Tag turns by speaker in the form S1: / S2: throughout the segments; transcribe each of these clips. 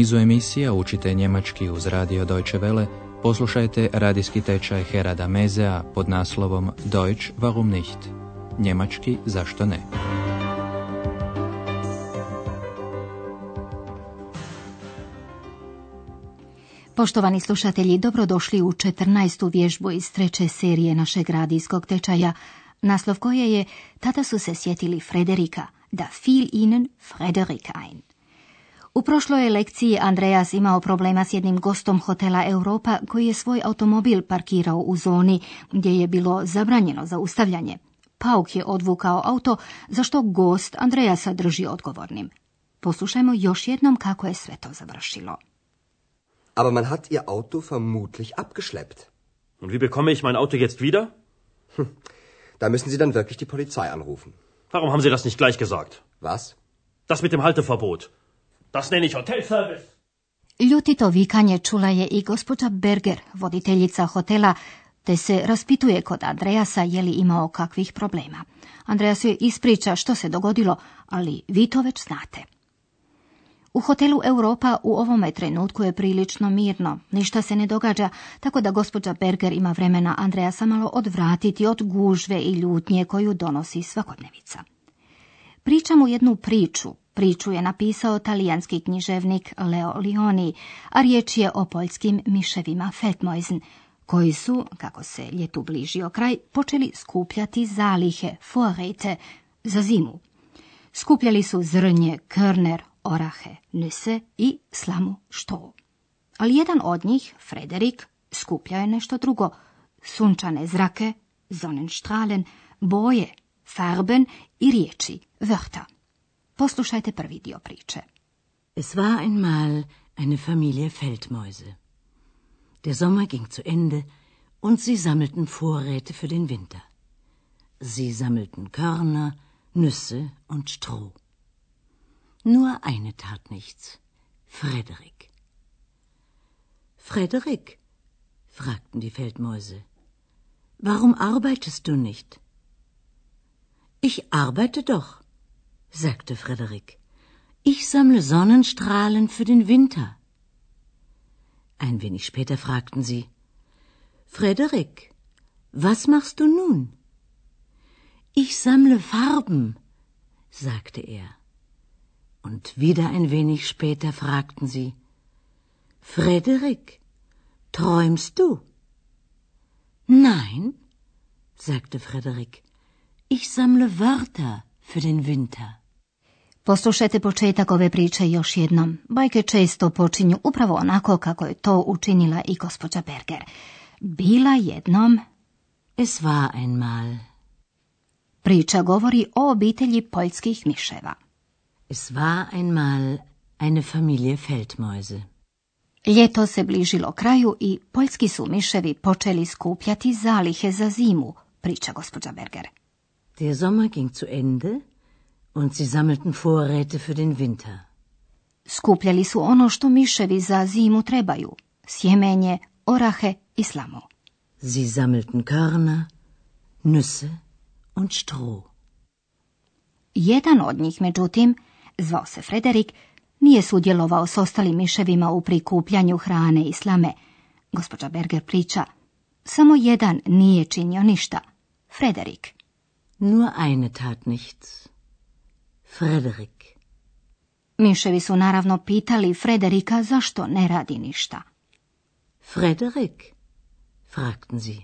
S1: nizu emisija učite njemački uz radio Deutsche Welle, poslušajte radijski tečaj Herada Mezea pod naslovom Deutsch warum nicht? Njemački zašto ne?
S2: Poštovani slušatelji, dobrodošli u 14. vježbu iz treće serije našeg radijskog tečaja, naslov koje je Tada su se sjetili Frederika, da fiel ihnen Frederik ein. U prošloj lekciji Andreas imao problema s jednim gostom hotela Europa koji je svoj automobil parkirao u zoni gdje je bilo zabranjeno zaustavljanje. Pauk je odvukao auto, za što gost Andreasa drži odgovornim. Poslušajmo još jednom kako je sve to završilo.
S3: Aber man hat ihr Auto vermutlich abgeschleppt.
S4: Und wie bekomme ich mein Auto jetzt wieder?
S3: Hm. Da müssen Sie dann wirklich die Polizei anrufen.
S4: Warum haben Sie das nicht gleich gesagt?
S3: Was?
S4: Das mit dem Halteverbot. Das nenne ich Hotelservice.
S2: Ljutito vikanje čula je i gospođa Berger, voditeljica hotela, te se raspituje kod Andreasa je li imao kakvih problema. Andreas joj ispriča što se dogodilo, ali vi to već znate. U hotelu Europa u ovome trenutku je prilično mirno, ništa se ne događa, tako da gospođa Berger ima vremena Andreasa malo odvratiti od gužve i ljutnje koju donosi svakodnevica. Priča mu jednu priču, priču je napisao talijanski književnik Leo Lioni, a riječ je o poljskim miševima Feldmoisen, koji su, kako se ljetu bližio kraj, počeli skupljati zalihe, forete, za zimu. Skupljali su zrnje, krner, orahe, nüsse i slamu što. Ali jedan od njih, Frederik, skupljao je nešto drugo. Sunčane zrake, Sonnenstrahlen, boje, farben i riječi, Wörter. Poslušajte prvi dio priče.
S5: Es war einmal eine Familie Feldmäuse. Der Sommer ging zu Ende und sie sammelten Vorräte für den Winter. Sie sammelten Körner, Nüsse und Stroh. Nur eine tat nichts. Frederik. Frederik, fragten die Feldmäuse, warum arbeitest du nicht? Ich arbeite doch, sagte Frederik. Ich sammle Sonnenstrahlen für den Winter. Ein wenig später fragten sie, Frederik, was machst du nun? Ich sammle Farben, sagte er. Und wieder ein wenig später fragten sie, Frederik, träumst du? Nein, sagte Frederik, ich sammle Wörter für den Winter.
S2: Poslušajte početak ove priče još jednom. Bajke često počinju upravo onako kako je to učinila i gospođa Berger. Bila jednom...
S5: Es war einmal.
S2: Priča govori o obitelji poljskih miševa.
S5: Es war einmal eine Familie Feldmäuse.
S2: Ljeto se bližilo kraju i poljski su miševi počeli skupljati zalihe za zimu, priča gospođa Berger.
S5: Der Sommer ging zu Ende und sie sammelten Vorräte für den Winter.
S2: Skupljali su ono što miševi za zimu trebaju, sjemenje, orahe i slamu.
S5: Sie sammelten Körner, Nüsse und Stroh.
S2: Jedan od njih, međutim, zvao se Frederik, nije sudjelovao s ostalim miševima u prikupljanju hrane i slame. Gospođa Berger priča, samo jedan nije činio ništa. Frederik.
S5: Nur eine tat nichts. Frederik.
S2: Miševi su naravno pitali Frederika zašto ne radi ništa.
S5: Frederik, fragten sie.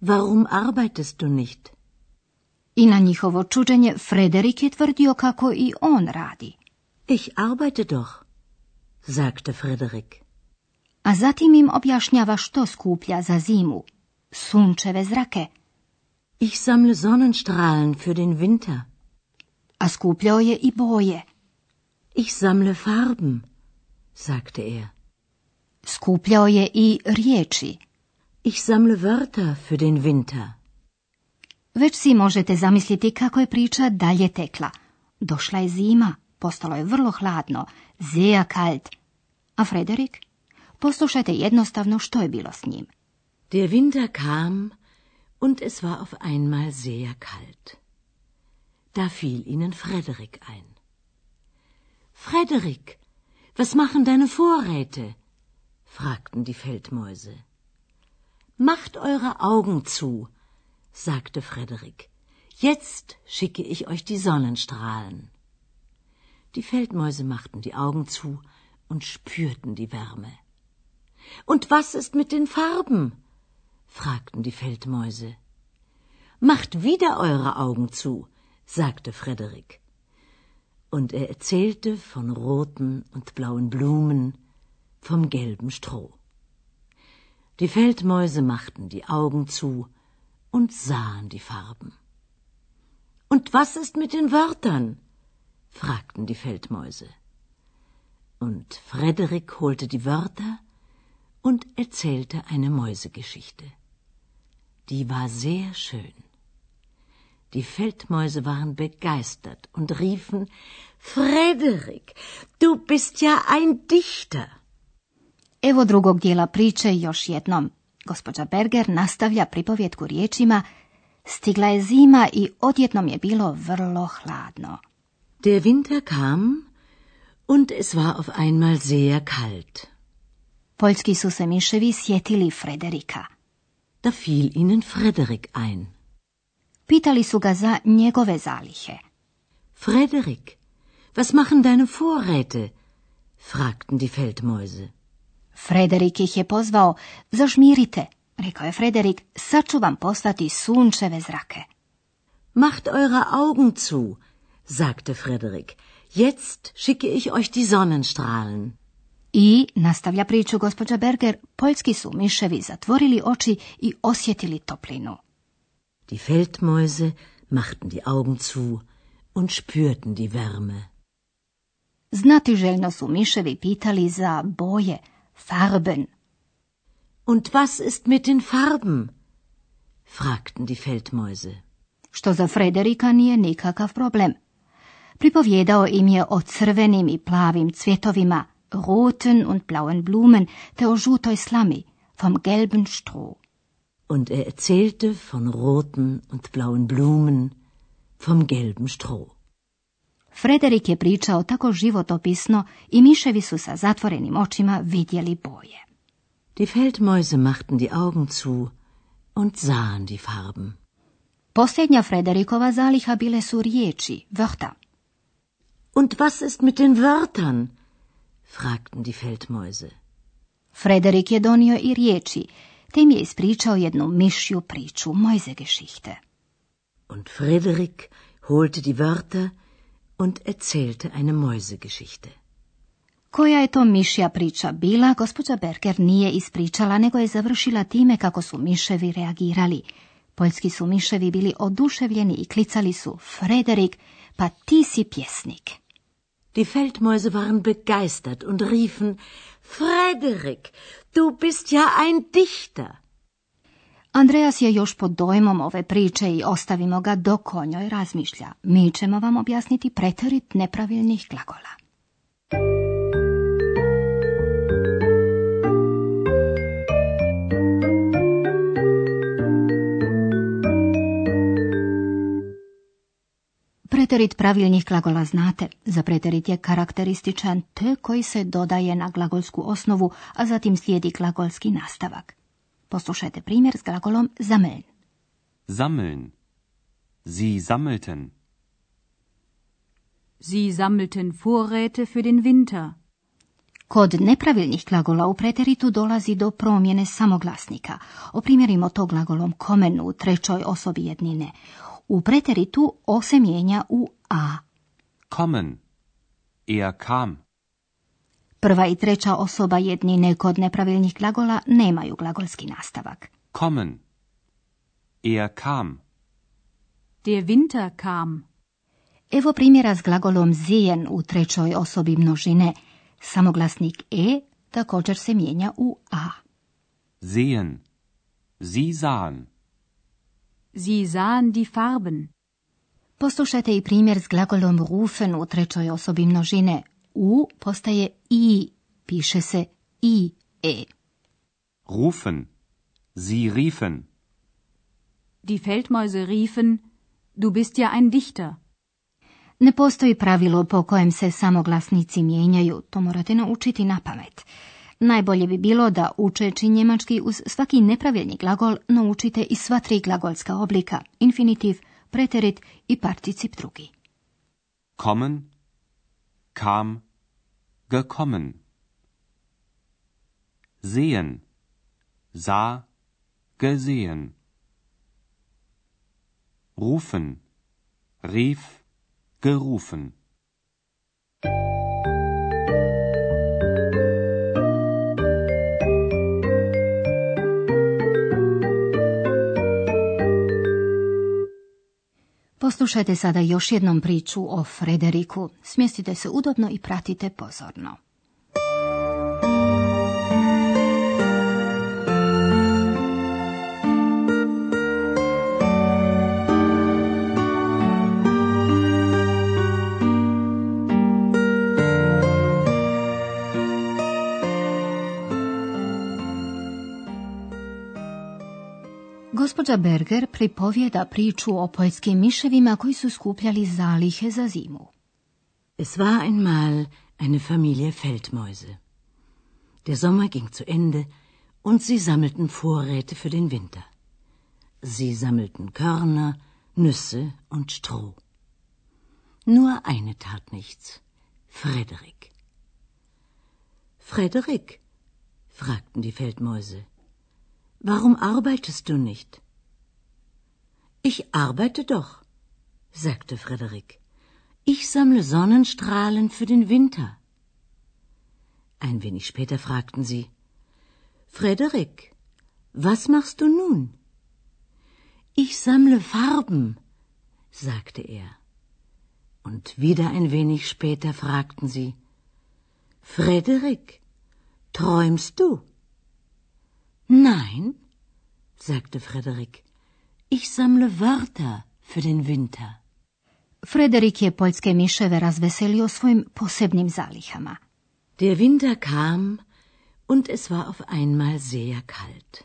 S5: Warum arbeitest du nicht?
S2: I na njihovo čuđenje Frederik je tvrdio kako i on radi.
S5: Ich arbeite doch, sagte Frederik.
S2: A zatim im objašnjava što skuplja za zimu. Sunčeve zrake.
S5: Ich sammle Sonnenstrahlen für den Winter.
S2: A skupljao je i boje.
S5: Ich sammle Farben, sagte er.
S2: Skupljao je i riječi.
S5: Ich sammle Wörter für den Winter.
S2: Već si možete zamisliti kako je priča dalje tekla. Došla je zima, postalo je vrlo hladno, sehr kalt. A Frederik? Poslušajte jednostavno što je bilo s njim.
S5: Der Winter kam und es war auf einmal sehr kalt. Da fiel ihnen Frederik ein. Frederik, Was machen deine Vorräte? fragten die Feldmäuse. Macht eure Augen zu, sagte Frederik. Jetzt schicke ich euch die Sonnenstrahlen. Die Feldmäuse machten die Augen zu und spürten die Wärme. Und was ist mit den Farben? fragten die Feldmäuse. Macht wieder eure Augen zu, sagte Frederik. Und er erzählte von roten und blauen Blumen, vom gelben Stroh. Die Feldmäuse machten die Augen zu und sahen die Farben. Und was ist mit den Wörtern? fragten die Feldmäuse. Und Frederik holte die Wörter und erzählte eine Mäusegeschichte. Die war sehr schön. Die Feldmäuse waren begeistert und riefen Frederik, du bist ja ein Dichter.
S2: Evo drugog dijela priče još jednom. Gospođa Berger nastavlja pripovjetku riječima Stigla je zima i odjednom je bilo vrlo hladno.
S5: Der Winter kam und es war auf einmal sehr kalt.
S2: Poljski su se miševi sjetili Frederika.
S5: Da fiel ihnen Frederik ein.
S2: Pitali su ga za njegove zalihe.
S5: Frederik, was machen deine Vorräte? fragten die Feldmäuse.
S2: Frederik ih je pozvao, zažmirite, rekao je Frederik, sad ću vam poslati sunčeve zrake.
S5: Macht eure Augen zu, sagte Frederik. Jetzt schicke ich euch die Sonnenstrahlen.
S2: I, nastavlja priču gospođa Berger, poljski su miševi zatvorili oči i osjetili toplinu.
S5: Die Feldmäuse machten die Augen zu und spürten die Wärme.
S2: Znatiželjno su miševi pitali za boje, Farben.
S5: Und was ist mit den Farben? fragten die Feldmäuse.
S2: Što za Frederika nije nikakav problem. Pripovjedao im je o crvenim i plavim cvjetovima, roten und blauen Blumen, te o žutoj slami, vom gelben Stroh.
S5: Und er erzählte von roten und blauen Blumen, vom gelben Stroh.
S2: Frederik je pričao tako životopisno i miševi su sa zatvorenim očima vidjeli boje.
S5: Die Feldmäuse machten die Augen zu und sahen die Farben.
S2: Posljednja Frederikova zaliha bile su riječi, vrta.
S5: Und was ist mit den Wörtern? fragten die Feldmäuse.
S2: Frederik je donio i riječi, te im je ispričao jednu mišju priču, Mojzegeschichte.
S5: Und Frederik holte die Wörter und erzählte eine Mäusegeschichte.
S2: Koja je to mišja priča bila, gospođa Berger nije ispričala, nego je završila time kako su miševi reagirali. Poljski su miševi bili oduševljeni i klicali su Frederik, pa ti si pjesnik.
S5: Die Feldmäuse waren begeistert und riefen Frederik, du bist ja ein Dichter.
S2: Andreas je još pod dojmom ove priče i ostavimo ga dok o njoj razmišlja. Mi ćemo vam objasniti preterit nepravilnih glagola. Preterit pravilnih glagola znate. Za preterit je karakterističan t koji se dodaje na glagolsku osnovu, a zatim slijedi glagolski nastavak. Poslušajte primjer s glagolom sammeln.
S6: Sammeln. Sie sammelten.
S7: Sie sammelten Vorräte für den Winter.
S2: Kod nepravilnih glagola u preteritu dolazi do promjene samoglasnika. Oprimjerimo to glagolom kommen u trećoj osobi jednine. U preteritu o se mijenja u a.
S6: Kommen. Er kam.
S2: Prva i treća osoba jednine kod nepravilnih glagola nemaju glagolski nastavak.
S6: Kommen. Er kam.
S7: Der Winter kam.
S2: Evo primjera s glagolom sehen u trećoj osobi množine. Samoglasnik e također se mijenja u a.
S6: Sehen. Sie sahen.
S7: Sie sahen die Farben.
S2: Poslušajte i primjer s glagolom rufen u trećoj osobi množine. U postaje i, piše se i, e.
S6: Rufen. Sie riefen.
S7: Die Feldmäuse riefen, du bist ja ein Dichter.
S2: Ne postoji pravilo po kojem se samoglasnici mijenjaju, to morate naučiti na pamet. Najbolje bi bilo da učeći njemački uz svaki nepravilni glagol naučite i sva tri glagolska oblika, infinitiv, preterit i particip drugi.
S6: Kommen, kam, gekommen. Sehen, sah, gesehen. Rufen, rief, gerufen.
S2: Poslušajte sada još jednom priču o Frederiku. Smjestite se udobno i pratite pozorno. Gospođa Berger pripovjeda priču o poljskim miševima koji su skupljali zalihe za zimu.
S5: Es war einmal eine Familie Feldmäuse. Der Sommer ging zu Ende und sie sammelten Vorräte für den Winter. Sie sammelten Körner, Nüsse und Stroh. Nur eine tat nichts. Frederik. Frederik, fragten die Feldmäuse. Warum arbeitest du nicht? Ich arbeite doch, sagte Frederik. Ich sammle Sonnenstrahlen für den Winter. Ein wenig später fragten sie Frederik, was machst du nun? Ich sammle Farben, sagte er. Und wieder ein wenig später fragten sie Frederik, träumst du? Nein, sagte Frederik. Ich sammle Wörter für den Winter.
S2: Frederik je poljske miševe razveselio svojim posebnim zalihama.
S5: Der Winter kam und es war auf einmal sehr kalt.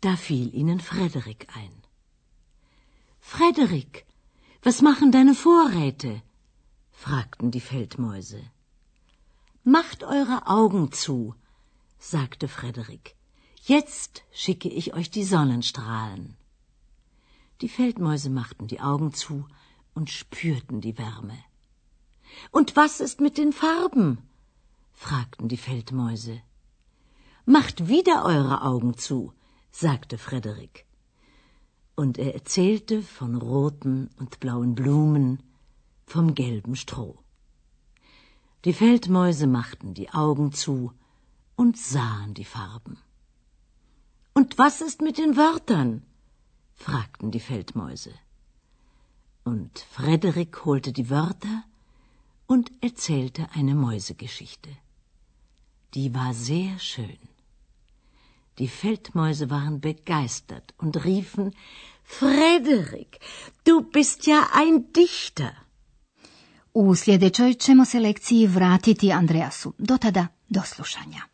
S5: Da fiel ihnen Frederik ein. Frederik, was machen deine Vorräte? fragten die Feldmäuse. Macht eure Augen zu, sagte Frederik. Jetzt schicke ich euch die Sonnenstrahlen. Die Feldmäuse machten die Augen zu und spürten die Wärme. Und was ist mit den Farben? fragten die Feldmäuse. Macht wieder eure Augen zu, sagte Frederik. Und er erzählte von roten und blauen Blumen, vom gelben Stroh. Die Feldmäuse machten die Augen zu und sahen die Farben. Und was ist mit den Wörtern? Fragten die Feldmäuse. Und Frederik holte die Wörter und erzählte eine Mäusegeschichte. Die war sehr schön. Die Feldmäuse waren begeistert und riefen Frederik, du bist ja ein Dichter.
S2: U sljedećoj ćemo se lekciji vratiti Andreasu. Do tada, do slušanja.